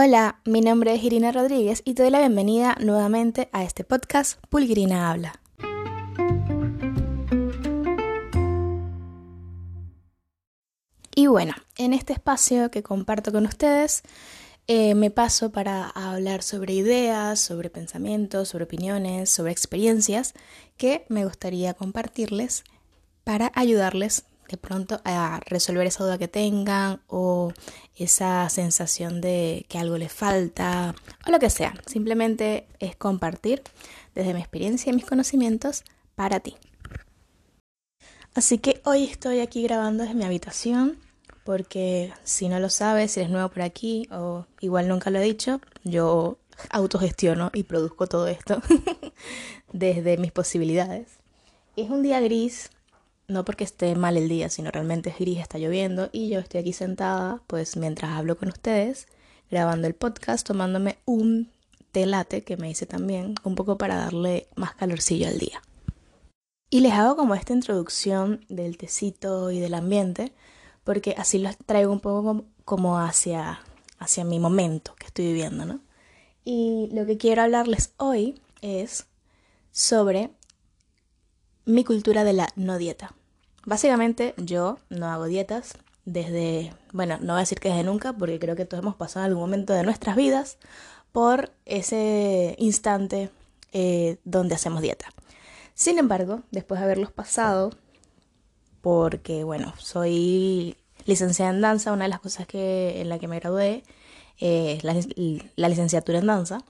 Hola, mi nombre es Irina Rodríguez y te doy la bienvenida nuevamente a este podcast Pulgrina Habla. Y bueno, en este espacio que comparto con ustedes, eh, me paso para hablar sobre ideas, sobre pensamientos, sobre opiniones, sobre experiencias que me gustaría compartirles para ayudarles de pronto a resolver esa duda que tengan o esa sensación de que algo les falta o lo que sea. Simplemente es compartir desde mi experiencia y mis conocimientos para ti. Así que hoy estoy aquí grabando desde mi habitación porque si no lo sabes, si eres nuevo por aquí o igual nunca lo he dicho, yo autogestiono y produzco todo esto desde mis posibilidades. Es un día gris, no porque esté mal el día, sino realmente es gris, está lloviendo y yo estoy aquí sentada, pues mientras hablo con ustedes, grabando el podcast, tomándome un té latte que me hice también, un poco para darle más calorcillo al día. Y les hago como esta introducción del tecito y del ambiente, porque así los traigo un poco como hacia, hacia mi momento que estoy viviendo, ¿no? Y lo que quiero hablarles hoy es sobre mi cultura de la no dieta. Básicamente yo no hago dietas desde, bueno, no voy a decir que desde nunca, porque creo que todos hemos pasado algún momento de nuestras vidas por ese instante eh, donde hacemos dieta. Sin embargo, después de haberlos pasado, porque bueno, soy licenciada en danza, una de las cosas que, en la que me gradué es la, licenciatura en danza.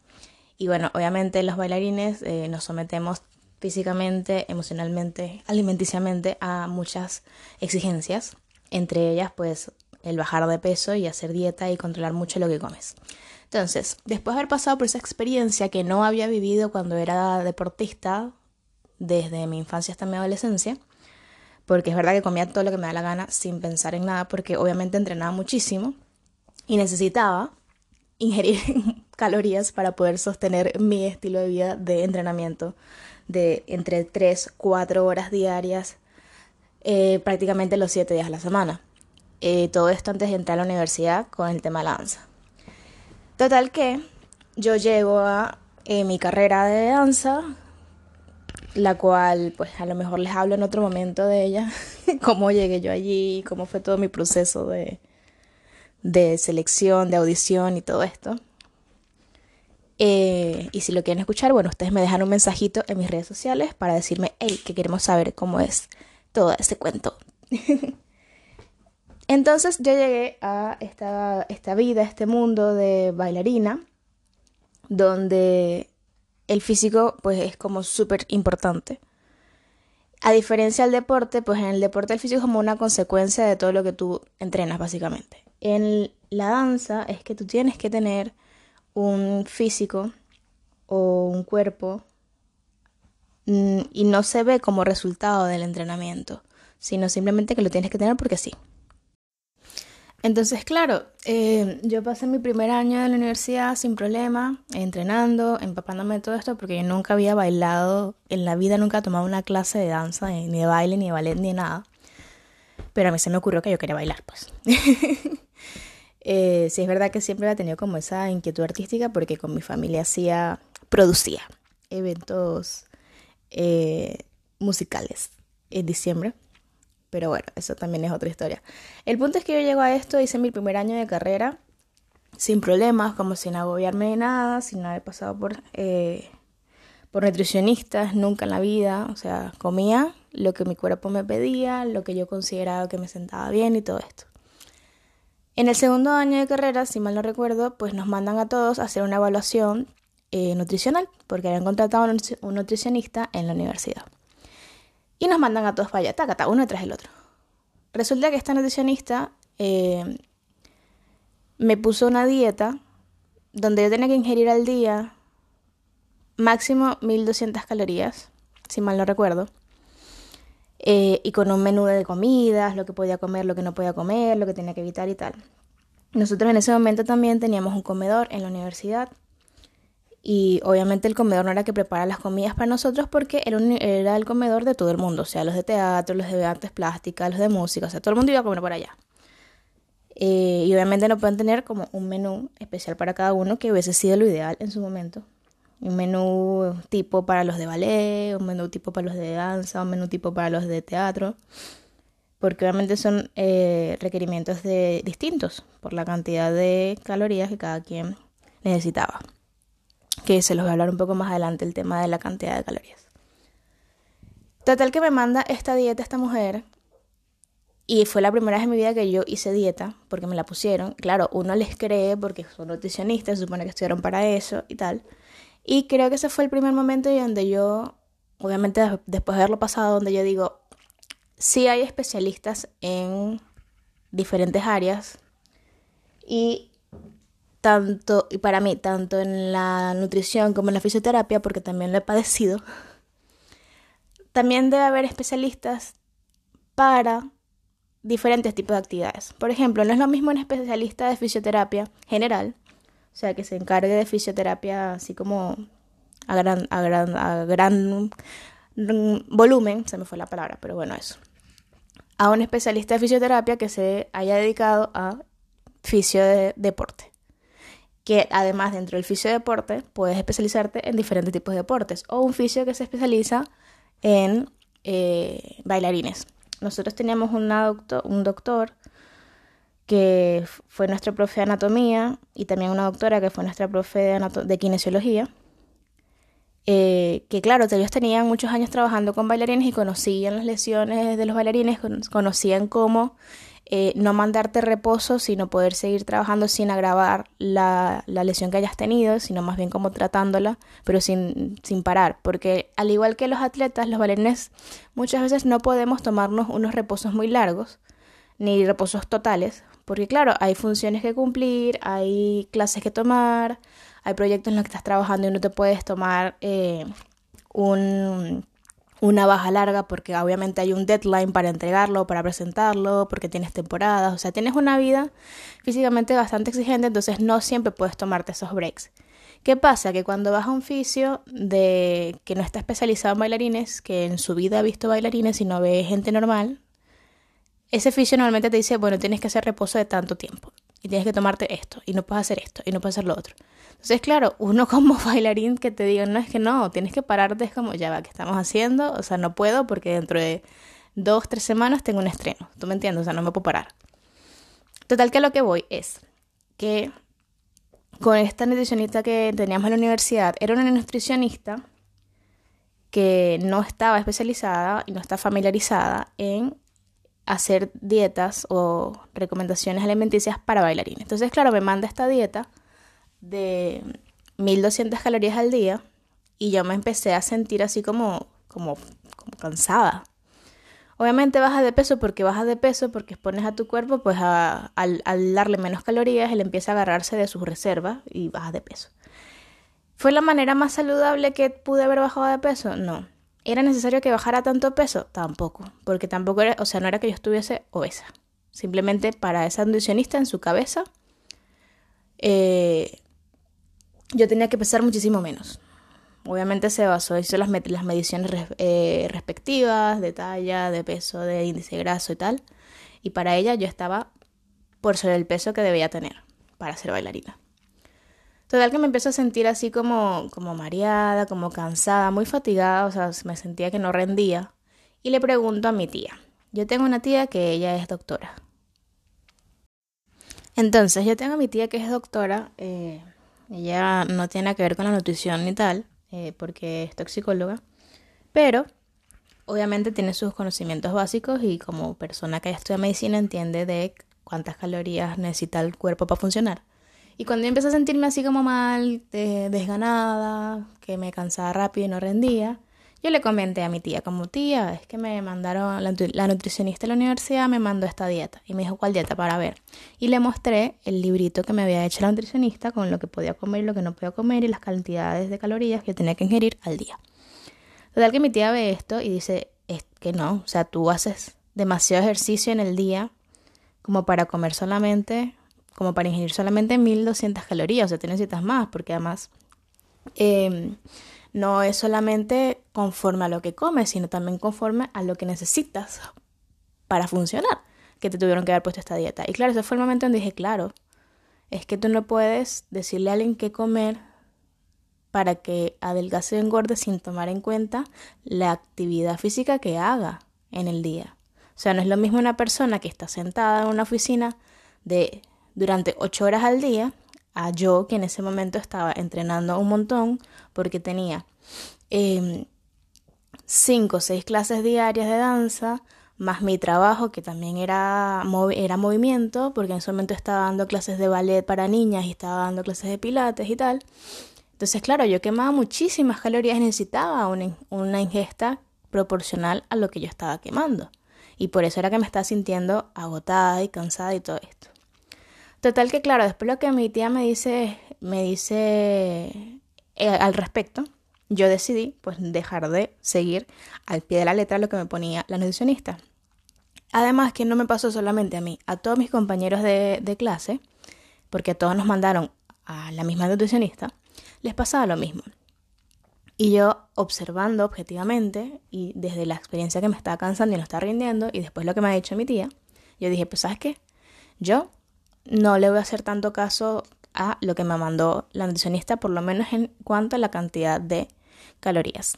Y bueno, obviamente los bailarines eh, nos sometemos físicamente, emocionalmente, alimenticiamente a muchas exigencias, entre ellas pues el bajar de peso y hacer dieta y controlar mucho lo que comes. Entonces, después de haber pasado por esa experiencia que no había vivido cuando era deportista, desde mi infancia hasta mi adolescencia, porque es verdad que comía todo lo que me da la gana sin pensar en nada, porque obviamente entrenaba muchísimo y necesitaba ingerir calorías para poder sostener mi estilo de vida de entrenamiento de entre 3, 4 horas diarias, eh, prácticamente los 7 días a la semana. Eh, todo esto antes de entrar a la universidad con el tema danza. Total que yo llego a eh, mi carrera de danza, la cual pues a lo mejor les hablo en otro momento de ella, cómo llegué yo allí, cómo fue todo mi proceso de, de selección, de audición y todo esto. Eh, y si lo quieren escuchar, bueno, ustedes me dejan un mensajito en mis redes sociales para decirme, hey, que queremos saber cómo es todo este cuento. Entonces yo llegué a esta, esta vida, este mundo de bailarina, donde el físico pues es como súper importante. A diferencia del deporte, pues en el deporte el físico es como una consecuencia de todo lo que tú entrenas básicamente. En la danza es que tú tienes que tener un físico o un cuerpo mm, y no se ve como resultado del entrenamiento, sino simplemente que lo tienes que tener porque sí. Entonces, claro, eh, yo pasé mi primer año de la universidad sin problema, entrenando, empapándome de todo esto, porque yo nunca había bailado, en la vida nunca he tomado una clase de danza, ni de baile, ni de ballet, ni nada. Pero a mí se me ocurrió que yo quería bailar, pues. Eh, sí es verdad que siempre había tenido como esa inquietud artística porque con mi familia hacía, producía eventos eh, musicales en diciembre. Pero bueno, eso también es otra historia. El punto es que yo llego a esto, hice mi primer año de carrera sin problemas, como sin agobiarme de nada, sin haber pasado por, eh, por nutricionistas nunca en la vida. O sea, comía lo que mi cuerpo me pedía, lo que yo consideraba que me sentaba bien y todo esto. En el segundo año de carrera, si mal no recuerdo, pues nos mandan a todos a hacer una evaluación eh, nutricional, porque habían contratado a un nutricionista en la universidad. Y nos mandan a todos para allá, tacata, uno detrás del otro. Resulta que esta nutricionista eh, me puso una dieta donde yo tenía que ingerir al día máximo 1200 calorías, si mal no recuerdo. Eh, y con un menú de comidas, lo que podía comer, lo que no podía comer, lo que tenía que evitar y tal. Nosotros en ese momento también teníamos un comedor en la universidad y obviamente el comedor no era que prepara las comidas para nosotros porque era, era el comedor de todo el mundo, o sea, los de teatro, los de artes plásticas, los de música, o sea, todo el mundo iba a comer por allá. Eh, y obviamente no pueden tener como un menú especial para cada uno que hubiese sido lo ideal en su momento. Un menú tipo para los de ballet, un menú tipo para los de danza, un menú tipo para los de teatro. Porque obviamente son eh, requerimientos de, distintos por la cantidad de calorías que cada quien necesitaba. Que se los voy a hablar un poco más adelante el tema de la cantidad de calorías. Total que me manda esta dieta esta mujer y fue la primera vez en mi vida que yo hice dieta, porque me la pusieron. Claro, uno les cree porque son nutricionistas, se supone que estudiaron para eso y tal. Y creo que ese fue el primer momento donde yo, obviamente después de haberlo pasado, donde yo digo, sí hay especialistas en diferentes áreas. Y tanto, y para mí, tanto en la nutrición como en la fisioterapia, porque también lo he padecido, también debe haber especialistas para diferentes tipos de actividades. Por ejemplo, no es lo mismo un especialista de fisioterapia general, o sea, que se encargue de fisioterapia así como a gran, a gran, a gran volumen, se me fue la palabra, pero bueno, eso. A un especialista de fisioterapia que se haya dedicado a fisio de deporte. Que además dentro del fisio de deporte puedes especializarte en diferentes tipos de deportes. O un fisio que se especializa en eh, bailarines nosotros teníamos un doctor que fue nuestro profe de anatomía y también una doctora que fue nuestra profe de, de kinesiología. Eh, que claro, ellos tenían muchos años trabajando con bailarines y conocían las lesiones de los bailarines, conocían cómo eh, no mandarte reposo, sino poder seguir trabajando sin agravar la, la, lesión que hayas tenido, sino más bien como tratándola, pero sin, sin parar. Porque al igual que los atletas, los bailarines muchas veces no podemos tomarnos unos reposos muy largos, ni reposos totales, porque claro, hay funciones que cumplir, hay clases que tomar, hay proyectos en los que estás trabajando y no te puedes tomar eh, un una baja larga porque obviamente hay un deadline para entregarlo, para presentarlo, porque tienes temporadas, o sea, tienes una vida físicamente bastante exigente, entonces no siempre puedes tomarte esos breaks. ¿Qué pasa? Que cuando vas a un fisio de que no está especializado en bailarines, que en su vida ha visto bailarines y no ve gente normal, ese fisio normalmente te dice, bueno, tienes que hacer reposo de tanto tiempo y tienes que tomarte esto y no puedes hacer esto y no puedes hacer lo otro. Entonces, claro, uno como bailarín que te diga, no es que no, tienes que pararte, es como, ya va, ¿qué estamos haciendo? O sea, no puedo porque dentro de dos, tres semanas tengo un estreno. ¿Tú me entiendes? O sea, no me puedo parar. Total que lo que voy es que con esta nutricionista que teníamos en la universidad, era una nutricionista que no estaba especializada y no está familiarizada en hacer dietas o recomendaciones alimenticias para bailarines. Entonces, claro, me manda esta dieta de 1200 calorías al día y yo me empecé a sentir así como, como, como cansada. Obviamente baja de peso porque baja de peso porque expones a tu cuerpo pues al, darle menos calorías él empieza a agarrarse de sus reservas y baja de peso. ¿Fue la manera más saludable que pude haber bajado de peso? No. ¿Era necesario que bajara tanto peso? Tampoco, porque tampoco era, o sea, no era que yo estuviese obesa. Simplemente para esa nutricionista en su cabeza eh, yo tenía que pesar muchísimo menos. Obviamente se basó, hizo las, las mediciones eh, respectivas de talla, de peso, de índice graso y tal. Y para ella yo estaba por sobre el peso que debía tener para ser bailarina. Total que me empiezo a sentir así como, como mareada, como cansada, muy fatigada, o sea, me sentía que no rendía. Y le pregunto a mi tía. Yo tengo una tía que ella es doctora. Entonces, yo tengo a mi tía que es doctora. Eh, ella no tiene que ver con la nutrición ni tal, eh, porque es toxicóloga, pero obviamente tiene sus conocimientos básicos y como persona que estudia medicina entiende de cuántas calorías necesita el cuerpo para funcionar. Y cuando yo empecé a sentirme así como mal, desganada, que me cansaba rápido y no rendía, yo le comenté a mi tía, como tía, es que me mandaron, la, nutricionista de la universidad me mandó esta dieta y me dijo cuál dieta para ver. Y le mostré el librito que me había hecho la nutricionista con lo que podía comer y lo que no podía comer y las cantidades de calorías que tenía que ingerir al día. Total que mi tía ve esto y dice, es que no, o sea, tú haces demasiado ejercicio en el día como para comer solamente, como para ingerir solamente 1200 calorías, o sea, te necesitas más, porque además... Eh, no es solamente conforme a lo que comes, sino también conforme a lo que necesitas para funcionar. que te tuvieron que haber puesto esta dieta. Y claro, ese fue el momento donde dije, claro, es que tú no puedes decirle a alguien qué comer para que adelgace o engorde sin tomar en cuenta la actividad física que haga en el día. O sea, no es lo mismo una persona que está sentada en una oficina de durante ocho horas al día a yo que en ese momento estaba entrenando un montón porque tenía em, cinco o seis clases diarias de danza, más mi trabajo, que también era, era movimiento, porque en ese momento estaba dando clases de ballet para niñas y estaba dando clases de pilates y tal. Entonces, claro, yo quemaba muchísimas calorías y necesitaba una, una ingesta proporcional a lo que yo estaba quemando. Y por eso era que me estaba sintiendo agotada y cansada y todo esto. Total que, claro, después lo que mi tía me dice, me dice eh, al respecto, yo decidí pues dejar de seguir al pie de la letra lo que me ponía la nutricionista. Además que no me pasó solamente a mí, a todos mis compañeros de, de clase, porque todos nos mandaron a la misma nutricionista, les pasaba lo mismo. Y yo observando objetivamente y desde la experiencia que me estaba cansando y no estaba rindiendo y después lo que me ha dicho mi tía, yo dije, pues sabes qué, yo no le voy a hacer tanto caso a lo que me mandó la nutricionista, por lo menos en cuanto a la cantidad de calorías.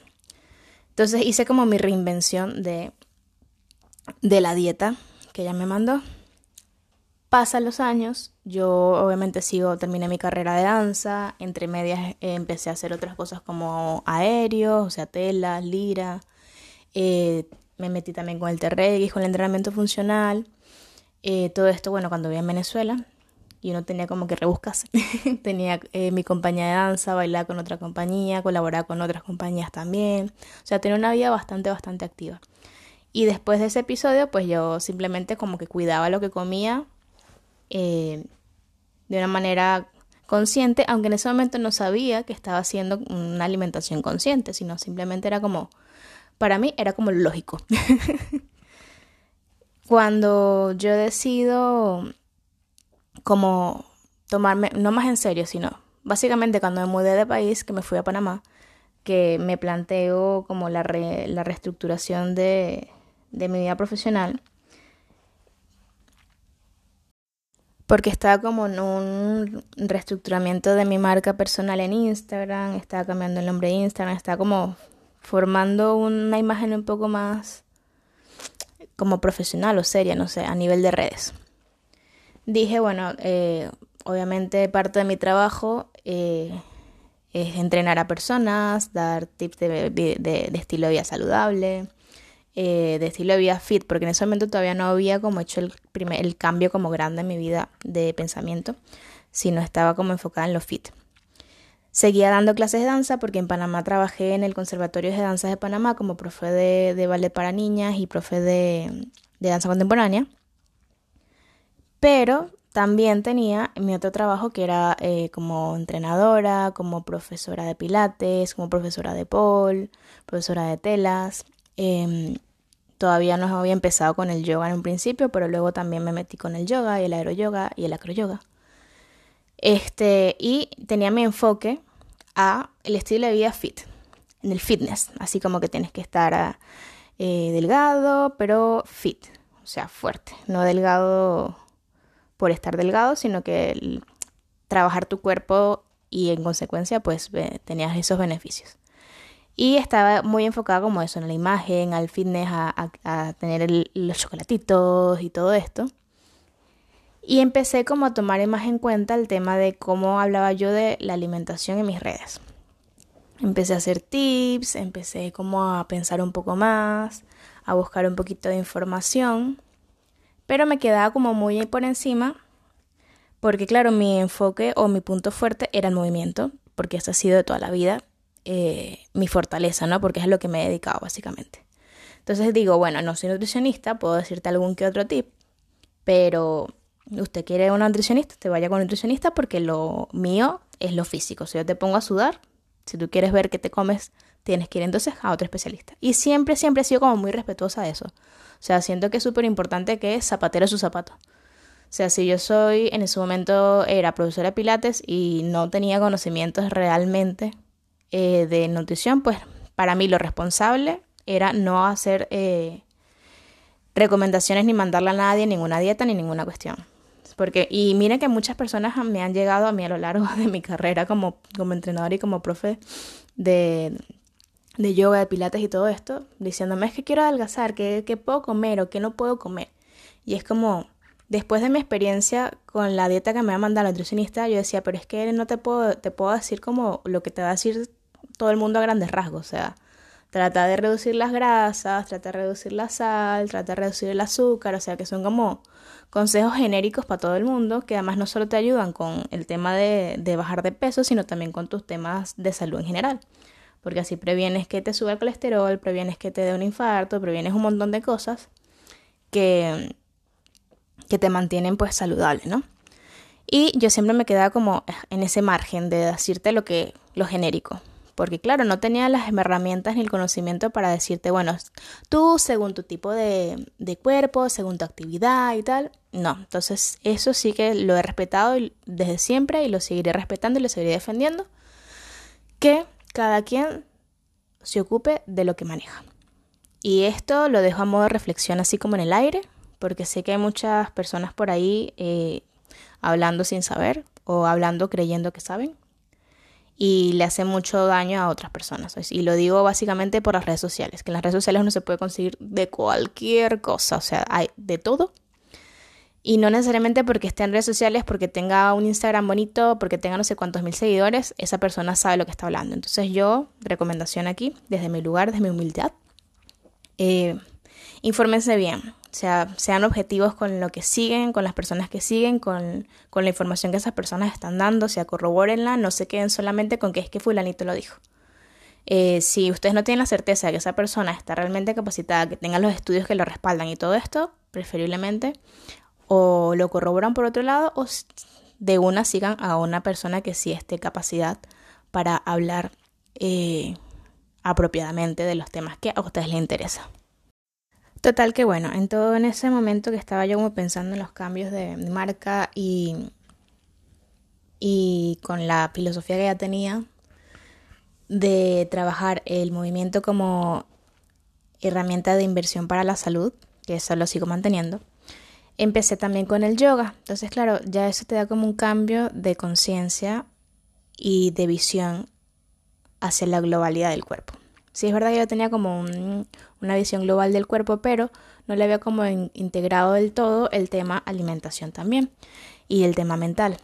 Entonces hice como mi reinvención de, de la dieta que ella me mandó. Pasan los años, yo obviamente sigo, terminé mi carrera de danza, entre medias eh, empecé a hacer otras cosas como aéreos, o sea, telas, lira, eh, me metí también con el y con el entrenamiento funcional, eh, todo esto, bueno, cuando vivía en Venezuela, y uno tenía como que rebuscarse. tenía eh, mi compañía de danza, bailaba con otra compañía, colaboraba con otras compañías también. O sea, tenía una vida bastante, bastante activa. Y después de ese episodio, pues yo simplemente como que cuidaba lo que comía eh, de una manera consciente, aunque en ese momento no sabía que estaba haciendo una alimentación consciente, sino simplemente era como, para mí era como lógico. Cuando yo decido como tomarme, no más en serio, sino básicamente cuando me mudé de país, que me fui a Panamá, que me planteo como la, la reestructuración de, de mi vida profesional, porque estaba como en un reestructuramiento de mi marca personal en Instagram, estaba cambiando el nombre de Instagram, estaba como formando una imagen un poco más como profesional o seria, no sé, a nivel de redes dije, bueno, eh, obviamente parte de mi trabajo eh, es entrenar a personas, dar tips de, estilo de vida saludable, eh, de estilo de vida fit, porque en ese momento todavía no había como hecho el, primer, el cambio como grande en mi vida de pensamiento, sino estaba como enfocada en lo fit. Seguía dando clases de danza porque en Panamá trabajé en el Conservatorio de Danzas de Panamá como profe de, ballet para niñas y profe de, danza contemporánea. Pero también tenía mi otro trabajo que era eh, como entrenadora, como profesora de pilates, como profesora de pole, profesora de telas. Em, todavía no había empezado con el yoga en un principio, pero luego también me metí con el yoga y el aeroyoga y el acroyoga. Este, y tenía mi enfoque a el estilo de vida fit, en el fitness, así como que tienes que estar eh, delgado, pero fit, o sea, fuerte, no delgado por estar delgado, sino que trabajar tu cuerpo y en consecuencia pues tenías esos beneficios. Y estaba muy enfocada como eso, en la imagen, al fitness, a, tener los chocolatitos y todo esto. Y empecé como a tomar más en cuenta el tema de cómo hablaba yo de la alimentación en mis redes. Empecé a hacer tips, empecé como a pensar un poco más, a buscar un poquito de información pero me quedaba como muy por encima porque claro, mi enfoque o mi punto fuerte era el movimiento, porque eso ha sido de toda la vida eh, mi fortaleza, ¿no? Porque es a lo que me he dedicado básicamente. Entonces digo, bueno, no soy nutricionista, puedo decirte algún que otro tip, pero usted quiere una nutricionista, te vaya con un nutricionista porque lo mío es lo físico. Si yo te pongo a sudar, si tú quieres ver qué te comes, tienes que ir entonces a otro especialista. Y siempre, siempre he sido como muy respetuosa de eso. O sea, siento que es súper importante que zapatero su zapato. O sea, si yo soy, en ese momento era profesora de Pilates y no tenía conocimientos realmente eh, de nutrición, pues para mí lo responsable era no hacer, eh, recomendaciones ni mandarla a nadie, ninguna dieta ni ninguna cuestión. Porque, y miren que muchas personas me han llegado a mí a lo largo de mi carrera como, como entrenador y como profe de, de yoga, de pilates y todo esto, diciéndome es que quiero adelgazar, que, que puedo comer o que no puedo comer. Y es como, después de mi experiencia con la dieta que me ha mandado la nutricionista, yo decía, pero es que no te puedo, te puedo decir como lo que te va a decir todo el mundo a grandes rasgos, o sea, trata de reducir las grasas, trata de reducir la sal, trata de reducir el azúcar, o sea, que son como consejos genéricos para todo el mundo, que además no solo te ayudan con el tema de, de bajar de peso, sino también con tus temas de salud en general porque así previenes que te suba el colesterol, previenes que te dé un infarto, previenes un montón de cosas que, que te mantienen pues saludable, ¿no? Y yo siempre me quedaba como en ese margen de decirte lo que lo genérico, porque claro, no tenía las herramientas ni el conocimiento para decirte, bueno, tú según tu tipo de, de cuerpo, según tu actividad y tal, no, entonces eso sí que lo he respetado desde siempre y lo seguiré respetando y lo seguiré defendiendo, que cada quien se ocupe de lo que maneja. Y esto lo dejo a modo de reflexión así como en el aire, porque sé que hay muchas personas por ahí eh, hablando sin saber o hablando creyendo que saben y le hace mucho daño a otras personas. Y lo digo básicamente por las redes sociales, que en las redes sociales uno se puede conseguir de cualquier cosa, o sea, hay de todo y no necesariamente porque esté en redes sociales, porque tenga un Instagram bonito, porque tenga no sé cuántos mil seguidores, esa persona sabe lo que está hablando. Entonces yo, recomendación aquí, desde mi lugar, desde mi humildad, eh, infórmense bien. Sea, sean objetivos con lo que siguen, con las personas que siguen, con, con la información que esas personas están dando, o sea, corrobórenla, no se queden solamente con que es que fulanito lo dijo. Eh, si ustedes no tienen la certeza de que esa persona está realmente capacitada, que tenga los estudios que lo respaldan y todo esto, preferiblemente o lo corroboran por otro lado o de una sigan a una persona que sí esté capacidad para hablar eh, apropiadamente de los temas que a ustedes les interesa. Total que bueno, en todo en ese momento que estaba yo como pensando en los cambios de, marca y, y con la filosofía que ya tenía de trabajar el movimiento como herramienta de inversión para la salud, que eso lo sigo manteniendo, empecé también con el yoga. Entonces, claro, ya eso te da como un cambio de conciencia y de visión hacia la globalidad del cuerpo. Sí, es verdad que yo tenía como una visión global del cuerpo, pero no le había como integrado del todo el tema alimentación también y el tema mental.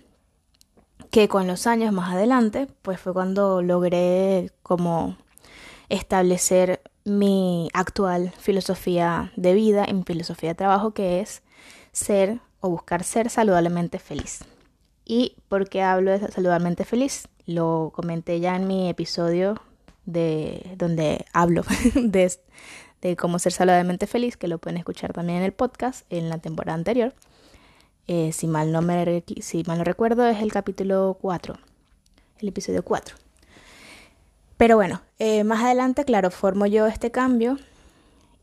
Que con los años más adelante, pues fue cuando logré como establecer mi actual filosofía de vida, mi filosofía de trabajo, que es ser o buscar ser saludablemente feliz. ¿Y por qué hablo de saludablemente feliz? Lo comenté ya en mi episodio de donde hablo de, de cómo ser saludablemente feliz, que lo pueden escuchar también en el podcast en la temporada anterior. Eh, si, mal no me, si mal no recuerdo, es el capítulo 4, el episodio 4. Pero bueno, eh, más adelante, claro, formo yo este cambio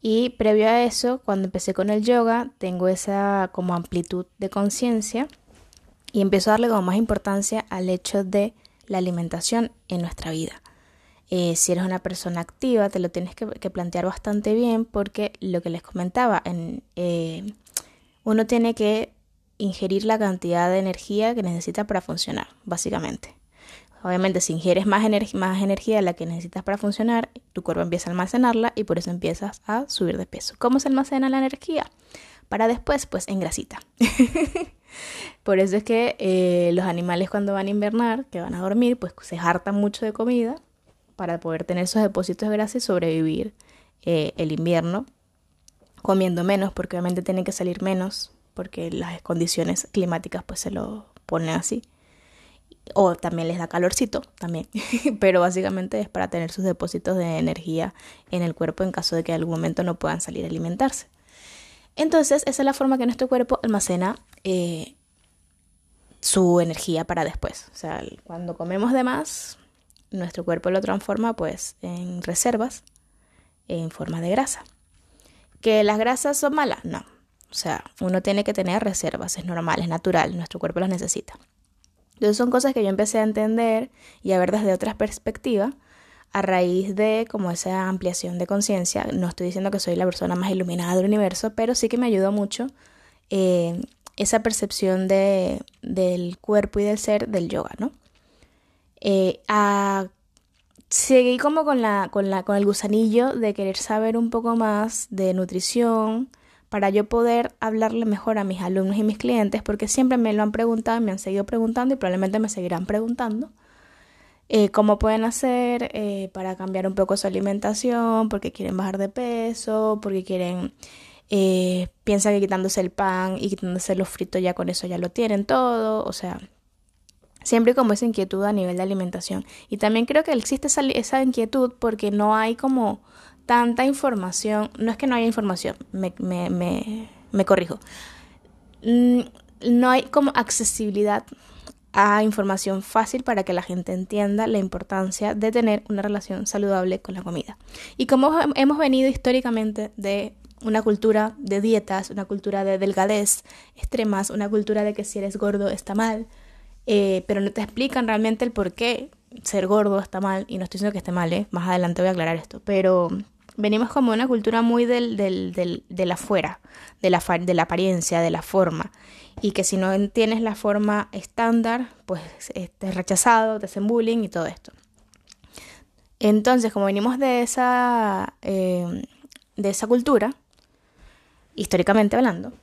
y previo a eso, cuando empecé con el yoga, tengo esa como amplitud de conciencia y empiezo a darle como más importancia al hecho de la alimentación en nuestra vida. Eh, si eres una persona activa, te lo tienes que, plantear bastante bien porque lo que les comentaba, en, eh, uno tiene que ingerir la cantidad de energía que necesita para funcionar, básicamente. Obviamente, si ingieres más, más energía de la que necesitas para funcionar, tu cuerpo empieza a almacenarla y por eso empiezas a subir de peso. ¿Cómo se almacena la energía? Para después, pues en grasita. por eso es que eh, los animales cuando van a invernar, que van a dormir, pues se hartan mucho de comida para poder tener esos depósitos de grasa y sobrevivir eh, el invierno comiendo menos, porque obviamente tienen que salir menos, porque las condiciones climáticas pues se lo ponen así o también les da calorcito también, pero básicamente es para tener sus depósitos de energía en el cuerpo en caso de que en algún momento no puedan salir a alimentarse. Entonces, esa es la forma que nuestro cuerpo almacena eh, su energía para después. O sea, cuando comemos de más, nuestro cuerpo lo transforma pues en reservas en forma de grasa. ¿Que las grasas son malas? No. O sea, uno tiene que tener reservas, es normal, es natural, nuestro cuerpo las necesita. Entonces son cosas que yo empecé a entender y a ver desde otra perspectiva a raíz de como esa ampliación de conciencia. No estoy diciendo que soy la persona más iluminada del universo, pero sí que me ayudó mucho eh, esa percepción de, del cuerpo y del ser del yoga, ¿no? Eh, seguí como con, la, con, la, con el gusanillo de querer saber un poco más de nutrición para yo poder hablarle mejor a mis alumnos y mis clientes, porque siempre me lo han preguntado, me han seguido preguntando y probablemente me seguirán preguntando. Eh, cómo pueden hacer eh, para cambiar un poco su alimentación, porque quieren bajar de peso, porque quieren, eh, piensan que quitándose el pan y quitándose los fritos ya con eso ya lo tienen todo, o sea, siempre como esa inquietud a nivel de alimentación. Y también creo que existe esa, inquietud porque no hay como tanta información, no es que no haya información, me, me, me, me corrijo, mm, no hay como accesibilidad a información fácil para que la gente entienda la importancia de tener una relación saludable con la comida. Y como hemos venido históricamente de una cultura de dietas, una cultura de delgadez extremas, una cultura de que si eres gordo está mal, eh, pero no te explican realmente el por qué ser gordo está mal, y no estoy diciendo que esté mal, ¿eh? más adelante voy a aclarar esto, pero venimos como una cultura muy del, del, del, del afuera, de la, de la apariencia, de la forma. Y que si no tienes la forma estándar, pues estés rechazado, te hacen bullying y todo esto. Entonces, como venimos de esa, eh, de esa cultura, históricamente hablando,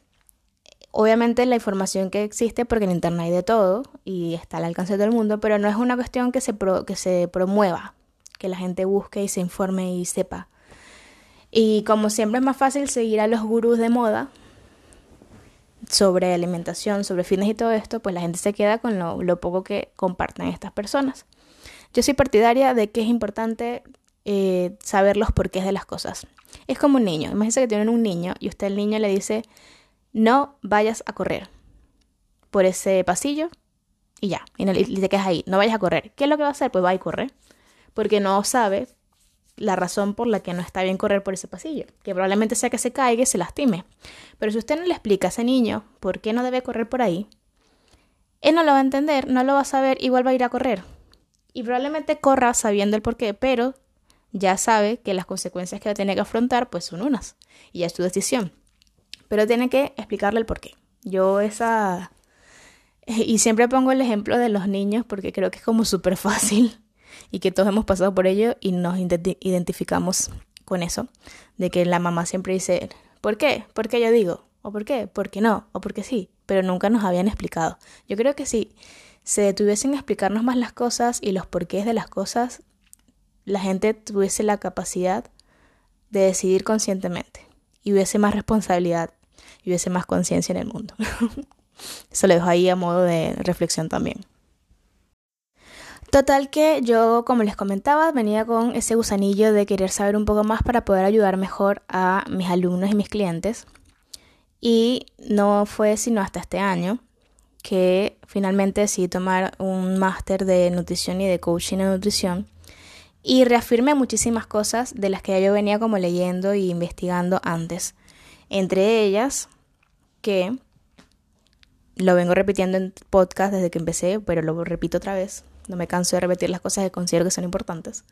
obviamente la información que existe, porque en Internet hay de todo y está al alcance de todo el mundo, pero no es una cuestión que se, que se promueva, que la gente busque y se informe y sepa y como siempre es más fácil seguir a los gurús de moda sobre alimentación, sobre fitness y todo esto, pues la gente se queda con lo, poco que comparten estas personas. Yo soy partidaria de que es importante eh, saber los porqués de las cosas. Es como un niño. Imagínense que tienen un niño y usted al niño le dice, no vayas a correr por ese pasillo y ya, y, no, y te quedas ahí, no vayas a correr. ¿Qué es lo que va a hacer? Pues va a correr, porque no sabe la razón por la que no está bien correr por ese pasillo, que probablemente sea que se caiga y se lastime. Pero si usted no le explica a ese niño por qué no debe correr por ahí, él no lo va a entender, no lo va a saber, igual va a ir a correr. Y probablemente corra sabiendo el por qué, pero ya sabe que las consecuencias que va a tener que afrontar pues son unas, y ya es su decisión. Pero tiene que explicarle el por qué. Yo esa... Y siempre pongo el ejemplo de los niños porque creo que es como súper fácil y que todos hemos pasado por ello y nos identificamos con eso, de que la mamá siempre dice, ¿por qué? ¿Por qué yo digo? ¿O por qué? ¿Por qué no? ¿O por qué sí? Pero nunca nos habían explicado. Yo creo que si se detuviesen a explicarnos más las cosas y los porqués de las cosas, la gente tuviese la capacidad de decidir conscientemente y hubiese más responsabilidad y hubiese más conciencia en el mundo. Eso lo dejo ahí a modo de reflexión también. Total que yo, como les comentaba, venía con ese gusanillo de querer saber un poco más para poder ayudar mejor a mis alumnos y mis clientes. Y no fue sino hasta este año que finalmente decidí tomar un máster de nutrición y de coaching en nutrición y reafirmé muchísimas cosas de las que yo venía como leyendo y investigando antes. Entre ellas que lo vengo repitiendo en podcast desde que empecé, pero lo repito otra vez, no me canso de repetir las cosas que considero que son importantes,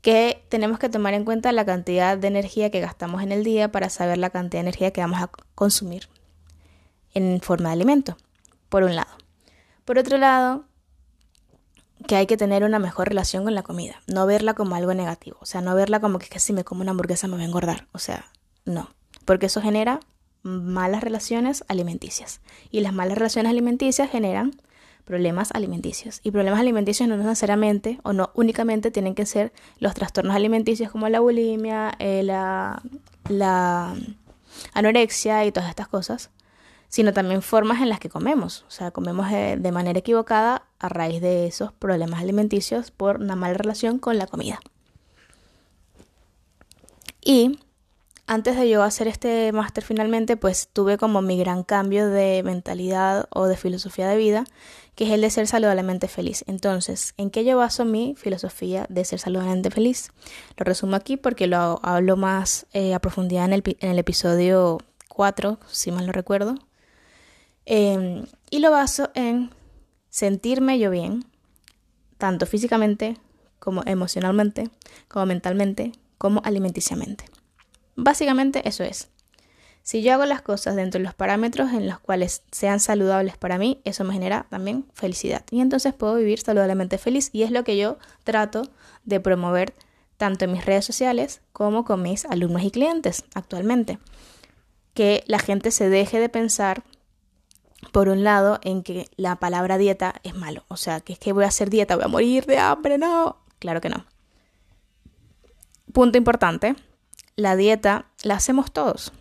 que tenemos que tomar en cuenta la cantidad de energía que gastamos en el día para saber la cantidad de energía que vamos a consumir en forma de alimento, por un lado. Por otro lado, que hay que tener una mejor relación con la comida, no verla como algo negativo, o sea, no verla como que, si me como una hamburguesa me voy a engordar, o sea, no, porque eso genera malas relaciones alimenticias y las malas relaciones alimenticias generan problemas alimenticios. Y problemas alimenticios no necesariamente o no únicamente tienen que ser los trastornos alimenticios como la bulimia, eh, la, la anorexia y todas estas cosas, sino también formas en las que comemos. O sea, comemos de, de manera equivocada a raíz de esos problemas alimenticios por una mala relación con la comida. Y antes de yo hacer este máster finalmente, pues tuve como mi gran cambio de mentalidad o de filosofía de vida, que es el de ser saludablemente feliz. Entonces, ¿en qué yo baso mi filosofía de ser saludablemente feliz? Lo resumo aquí porque lo hablo más eh, a profundidad en el, en el, episodio 4, si mal no recuerdo. Em, y lo baso en sentirme yo bien, tanto físicamente como emocionalmente, como mentalmente, como alimenticiamente. Básicamente eso es. Si yo hago las cosas dentro de los parámetros en los cuales sean saludables para mí, eso me genera también felicidad. Y entonces puedo vivir saludablemente feliz y es lo que yo trato de promover tanto en mis redes sociales como con mis alumnos y clientes actualmente. Que la gente se deje de pensar, por un lado, en que la palabra dieta es malo. O sea, que es que voy a hacer dieta, voy a morir de hambre, no. Claro que no. Punto importante, la dieta la hacemos todos.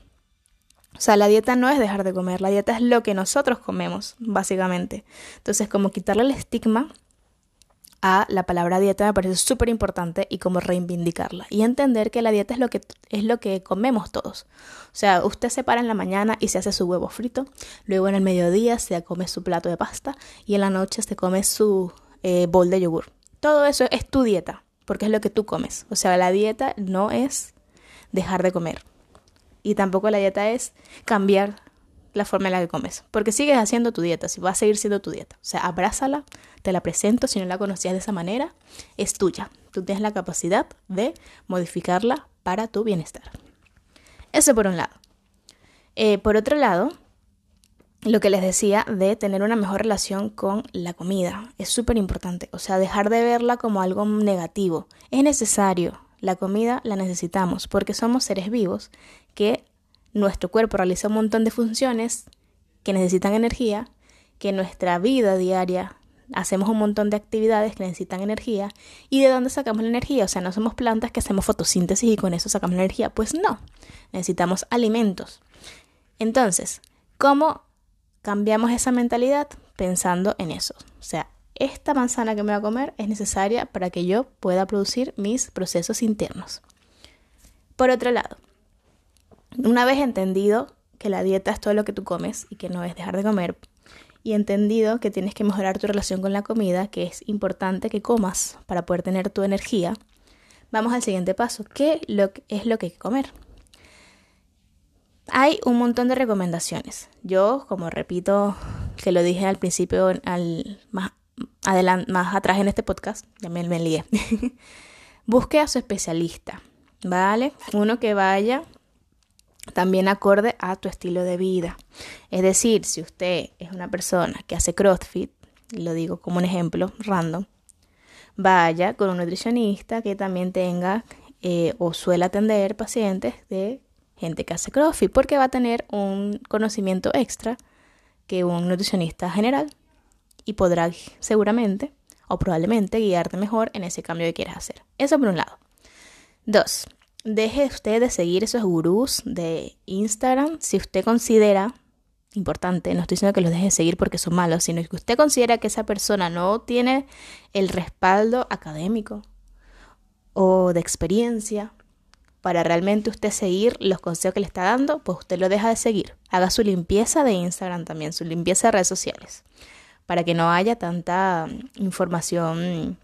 O sea, la dieta no es dejar de comer, la dieta es lo que nosotros comemos, básicamente. Entonces, como quitarle el estigma a la palabra dieta me parece súper importante y como reivindicarla y entender que la dieta es lo que es lo que comemos todos. O sea, usted se para en la mañana y se hace su huevo frito, luego en el mediodía se come su plato de pasta y en la noche se come su eh, bol de yogur. Todo eso es tu dieta, porque es lo que tú comes. O sea, la dieta no es dejar de comer. Y tampoco la dieta es cambiar la forma en la que comes, porque sigues haciendo tu dieta, si va a seguir siendo tu dieta. O sea, abrázala, te la presento, si no la conocías de esa manera, es tuya. Tú tienes la capacidad de modificarla para tu bienestar. Eso por un lado. Eh, por otro lado, lo que les decía de tener una mejor relación con la comida es súper importante. O sea, dejar de verla como algo negativo. Es necesario, la comida la necesitamos porque somos seres vivos que nuestro cuerpo realiza un montón de funciones que necesitan energía, que nuestra vida diaria hacemos un montón de actividades que necesitan energía. ¿Y de dónde sacamos la energía? O sea, no somos plantas que hacemos fotosíntesis y con eso sacamos la energía. Pues no, necesitamos alimentos. Entonces, ¿cómo cambiamos esa mentalidad? Pensando en eso. O sea, esta manzana que me voy a comer es necesaria para que yo pueda producir mis procesos internos. Por otro lado, una vez entendido que la dieta es todo lo que tú comes y que no es dejar de comer, y entendido que tienes que mejorar tu relación con la comida, que es importante que comas para poder tener tu energía, vamos al siguiente paso. ¿Qué es lo que hay que comer? Hay un montón de recomendaciones. Yo, como repito, que lo dije al principio, al, más, más atrás en este podcast, ya me, me lié. Busque a su especialista, ¿vale? Uno que vaya también acorde a tu estilo de vida. Es decir, si usted es una persona que hace CrossFit, lo digo como un ejemplo random, vaya con un nutricionista que también tenga eh, o suele atender pacientes de gente que hace CrossFit, porque va a tener un conocimiento extra que un nutricionista general y podrá seguramente o probablemente guiarte mejor en ese cambio que quieres hacer. Eso por un lado. Dos, deje usted de seguir esos gurús de Instagram si usted considera importante, no estoy diciendo que los deje de seguir porque son malos, sino que usted considera que esa persona no tiene el respaldo académico o de experiencia para realmente usted seguir los consejos que le está dando, pues usted lo deja de seguir. Haga su limpieza de Instagram también, su limpieza de redes sociales para que no haya tanta información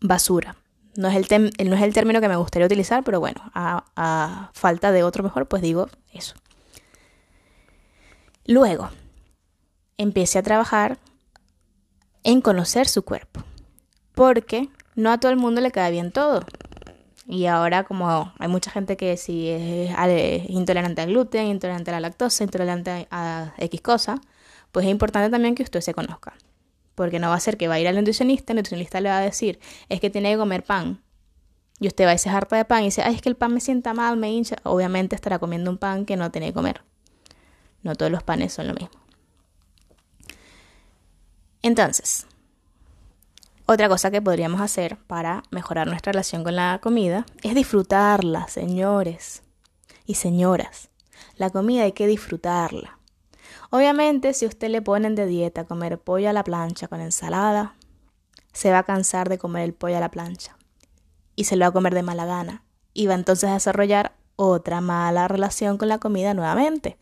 basura. No es el, no es el término que me gustaría utilizar, pero bueno, a, falta de otro mejor, pues digo eso. Luego, empiece a trabajar en conocer su cuerpo, porque no a todo el mundo le cae bien todo. Y ahora como hay mucha gente que si es intolerante al gluten, intolerante a la lactosa, intolerante a X cosa, pues es importante también que usted se conozca. Porque no va a ser que va a ir al nutricionista, el nutricionista le va a decir, es que tiene que comer pan. Y usted va a ese harta de pan y dice, ay, es que el pan me sienta mal, me hincha. Obviamente estará comiendo un pan que no tiene que comer. No todos los panes son lo mismo. Entonces, otra cosa que podríamos hacer para mejorar nuestra relación con la comida es disfrutarla, señores y señoras. La comida hay que disfrutarla. Obviamente, si usted le ponen de dieta comer pollo a la plancha con ensalada, se va a cansar de comer el pollo a la plancha y se lo va a comer de mala gana y va entonces a desarrollar otra mala relación con la comida nuevamente.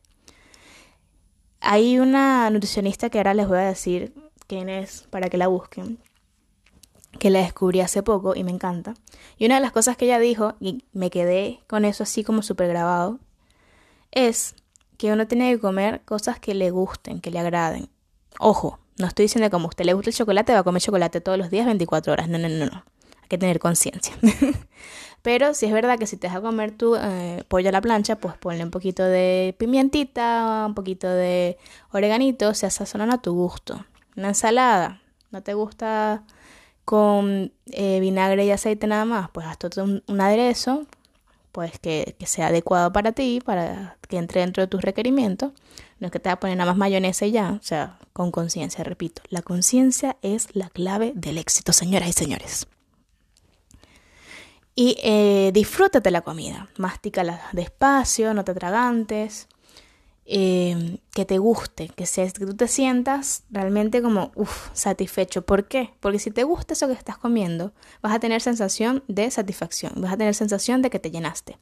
Hay una nutricionista que ahora les voy a decir quién es para que la busquen, que la descubrí hace poco y me encanta. Y una de las cosas que ella dijo, y me quedé con eso así como súper grabado, es que uno tiene que comer cosas que le gusten, que le agraden. Ojo, no estoy diciendo que como a usted le gusta el chocolate, va a comer chocolate todos los días 24 horas. No, no, no, no. que tener conciencia. Pero si es verdad que si te vas a comer tu eh, pollo a la plancha, pues ponle un poquito de pimientita, un poquito de oreganito, se sazonan a tu gusto. Una ensalada, ¿no te gusta con eh, vinagre y aceite nada más? Pues haz todo un, aderezo, pues que, que, sea adecuado para ti, para que entre dentro de tus requerimientos. No es que te vas a poner nada más mayonesa y ya, o sea, con conciencia, repito. La conciencia es la clave del éxito, señoras y señores. Y eh, disfrútate la comida, mastícala despacio, no te atragantes, eh, que te guste, que, que tú te sientas realmente como uf, satisfecho. ¿Por qué? Porque si te gusta eso que estás comiendo, vas a tener sensación de satisfacción, vas a tener sensación de que te llenaste.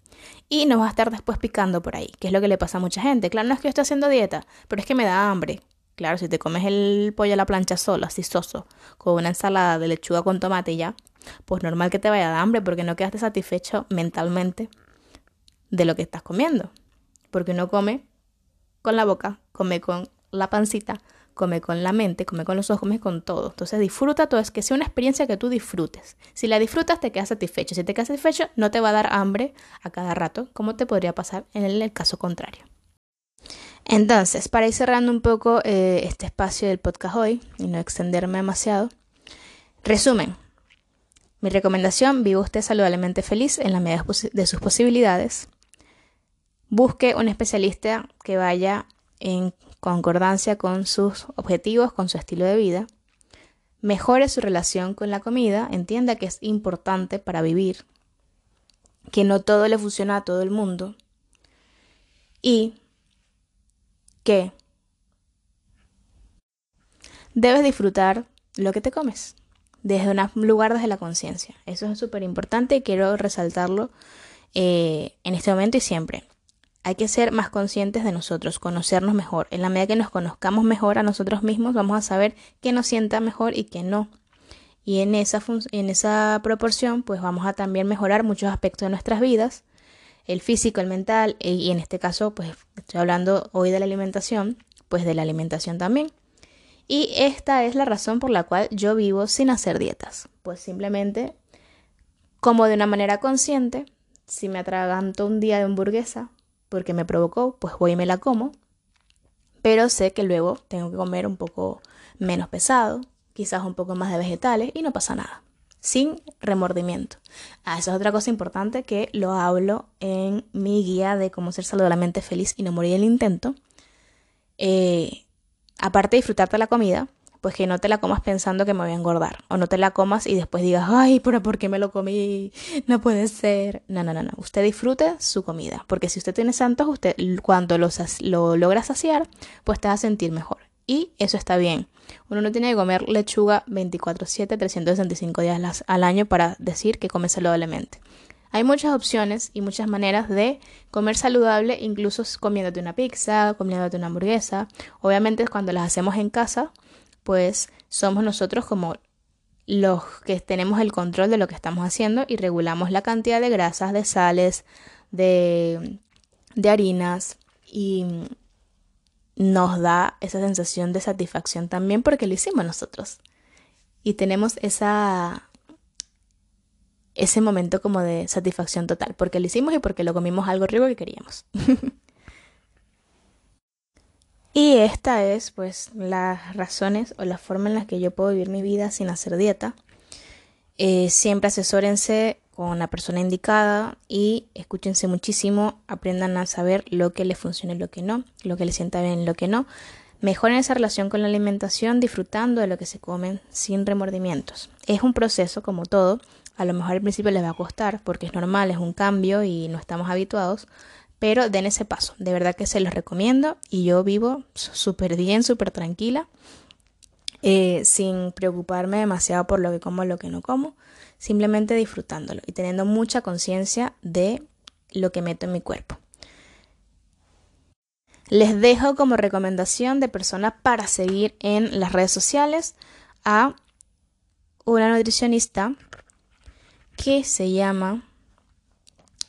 Y no vas a estar después picando por ahí, que es lo que le pasa a mucha gente. Claro, no es que yo esté haciendo dieta, pero es que me da hambre. Claro, si te comes el pollo a la plancha solo, así soso, con una ensalada de lechuga con tomate y ya, pues normal que te vaya a dar hambre porque no quedaste satisfecho mentalmente de lo que estás comiendo. Porque uno come con la boca, come con la pancita, come con la mente, come con los ojos, come con todo. Entonces disfruta todo, es que sea una experiencia que tú disfrutes. Si la disfrutas te quedas satisfecho. Si te quedas satisfecho no te va a dar hambre a cada rato, como te podría pasar en el, caso contrario. Entonces, para ir cerrando un poco eh, este espacio del podcast hoy y no extenderme demasiado, resumen, mi recomendación, viva usted saludablemente feliz en la medida de sus posibilidades. Busque un especialista que vaya en concordancia con sus objetivos, con su estilo de vida. Mejore su relación con la comida, entienda que es importante para vivir, que no todo le funciona a todo el mundo y que debes disfrutar lo que te comes desde un lugar desde la conciencia. Eso es súper importante y quiero resaltarlo eh, en este momento y siempre. Hay que ser más conscientes de nosotros, conocernos mejor. En la medida que nos conozcamos mejor a nosotros mismos, vamos a saber qué nos sienta mejor y qué no. Y en esa, en esa proporción, pues vamos a también mejorar muchos aspectos de nuestras vidas, el físico, el mental, e, y en este caso, pues estoy hablando hoy de la alimentación, pues de la alimentación también. Y esta es la razón por la cual yo vivo sin hacer dietas. Pues simplemente como de una manera consciente. Si me atraganto un día de hamburguesa porque me provocó, pues voy y me la como. Pero sé que luego tengo que comer un poco menos pesado, quizás un poco más de vegetales y no pasa nada. Sin remordimiento. Ah, esa es otra cosa importante que lo hablo en mi guía de cómo ser saludablemente feliz y no morir en el intento. Eh, aparte de disfrutarte la comida, pues que no te la comas pensando que me voy a engordar. O no te la comas y después digas, ay, pero ¿por qué me lo comí? No puede ser. No, no, no, no. Usted disfrute su comida. Porque si usted tiene santos, usted cuando lo, lo logra saciar, pues te va a sentir mejor. Y eso está bien. Uno no tiene que comer lechuga 24-7, 365 días al año para decir que come saludablemente. Hay muchas opciones y muchas maneras de comer saludable, incluso comiéndote una pizza, comiéndote una hamburguesa. Obviamente cuando las hacemos en casa, pues somos nosotros como los que tenemos el control de lo que estamos haciendo y regulamos la cantidad de grasas, de sales, de, de harinas y nos da esa sensación de satisfacción también porque lo hicimos nosotros. Y tenemos esa ese momento como de satisfacción total, porque lo hicimos y porque lo comimos algo rico que queríamos. y esta es pues las razones o la forma en las que yo puedo vivir mi vida sin hacer dieta. Eh, siempre asesórense con la persona indicada y escúchense muchísimo, aprendan a saber lo que les funciona y lo que no, lo que les sienta bien y lo que no. Mejoren esa relación con la alimentación disfrutando de lo que se comen sin remordimientos. Es un proceso como todo, a lo mejor al principio les va a costar porque es normal, es un cambio y no estamos habituados, pero den ese paso. De verdad que se los recomiendo y yo vivo súper bien, súper tranquila, eh, sin preocuparme demasiado por lo que como, lo que no como, simplemente disfrutándolo y teniendo mucha conciencia de lo que meto en mi cuerpo. Les dejo como recomendación de persona para seguir en las redes sociales a una nutricionista que se llama,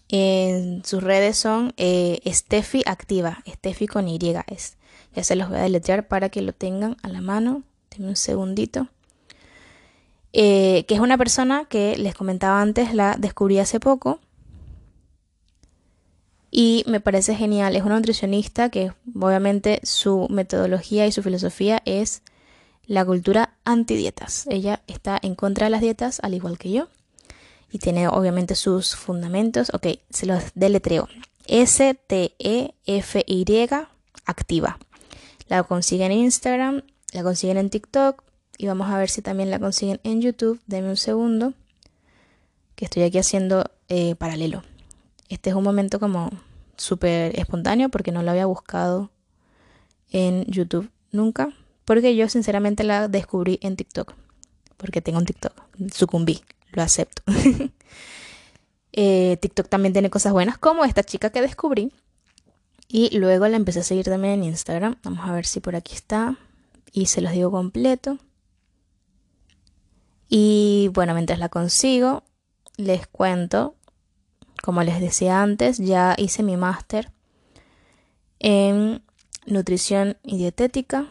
en sus redes son eh, Steffi Activa, Steffi con Y es. Ya se los voy a deletrear para que lo tengan a la mano. Denme un segundito. eh, que es una persona que les comentaba antes, la descubrí hace poco y me parece genial. Es una nutricionista que obviamente su metodología y su filosofía es la cultura antidietas. Ella está en contra de las dietas, al igual que yo. Y tiene obviamente sus fundamentos. Ok, se los deletreo. S-T-E-F-Y activa. La consiguen en Instagram, la consiguen en TikTok y vamos a ver si también la consiguen en YouTube. Deme un segundo, que estoy aquí haciendo eh, paralelo. Este es un momento como súper espontáneo porque no lo había buscado en YouTube nunca. Porque yo sinceramente la descubrí en TikTok. Porque tengo un TikTok. Sucumbí, lo acepto. Eh, TikTok también tiene cosas buenas como esta chica que descubrí. Y luego la empecé a seguir también en Instagram. Vamos a ver si por aquí está. Y se los digo completo. Y bueno, mientras la consigo, les cuento, como les decía antes, ya hice mi máster en nutrición y dietética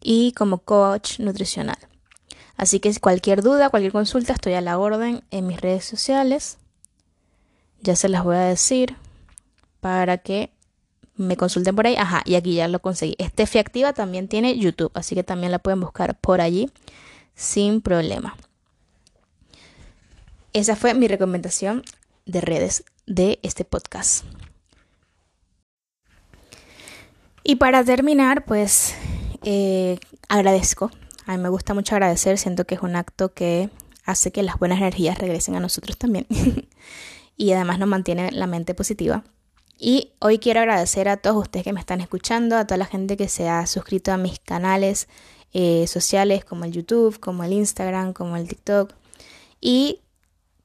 y como coach nutricional. Así que cualquier duda, cualquier consulta, estoy a la orden en mis redes sociales. Ya se las voy a decir para que me consulten por ahí. Ajá, y aquí ya lo conseguí. Estefi Activa también tiene YouTube, así que también la pueden buscar por allí sin problema. Esa fue mi recomendación de redes de este podcast. Y para terminar, pues eh, agradezco. A mí me gusta mucho agradecer, siento que es un acto que hace que las buenas energías regresen a nosotros también. y además nos mantiene la mente positiva. Y hoy quiero agradecer a todos ustedes que me están escuchando, a toda la gente que se ha suscrito a mis canales eh, sociales como el YouTube, como el Instagram, como el TikTok. Y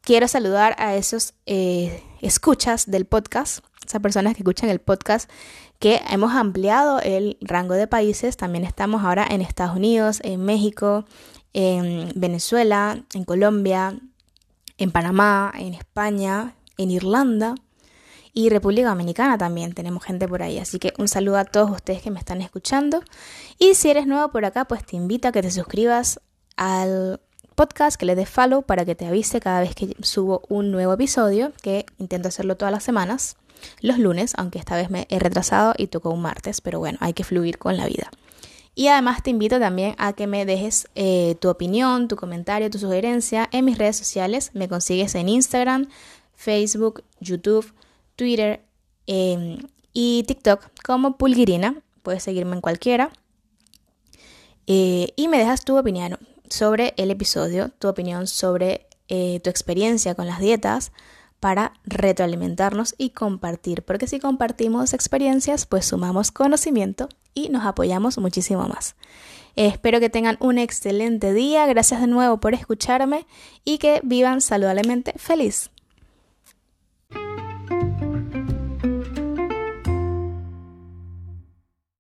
quiero saludar a esos eh, escuchas del podcast, esas personas que escuchan el podcast, que hemos ampliado el rango de países. También estamos ahora en Estados Unidos, en México, en Venezuela, en Colombia, en Panamá, en España, en Irlanda y República Dominicana también tenemos gente por ahí. Así que un saludo a todos ustedes que me están escuchando. Y si eres nuevo por acá, pues te invito a que te suscribas al podcast, que le des follow para que te avise cada vez que subo un nuevo episodio, que intento hacerlo todas las semanas, los lunes, aunque esta vez me he retrasado y tocó un martes, pero bueno, hay que fluir con la vida. Y además te invito también a que me dejes eh, tu opinión, tu comentario, tu sugerencia en mis redes sociales. Me consigues en Instagram, Facebook, YouTube Twitter em, y TikTok como Pulguirina. Puedes seguirme en cualquiera. Eh, y me dejas tu opinión sobre el episodio, tu opinión sobre eh, tu experiencia con las dietas para retroalimentarnos y compartir, porque si compartimos experiencias, pues sumamos conocimiento y nos apoyamos muchísimo más. espero que tengan un excelente día, gracias de nuevo por escucharme y que vivan saludablemente feliz.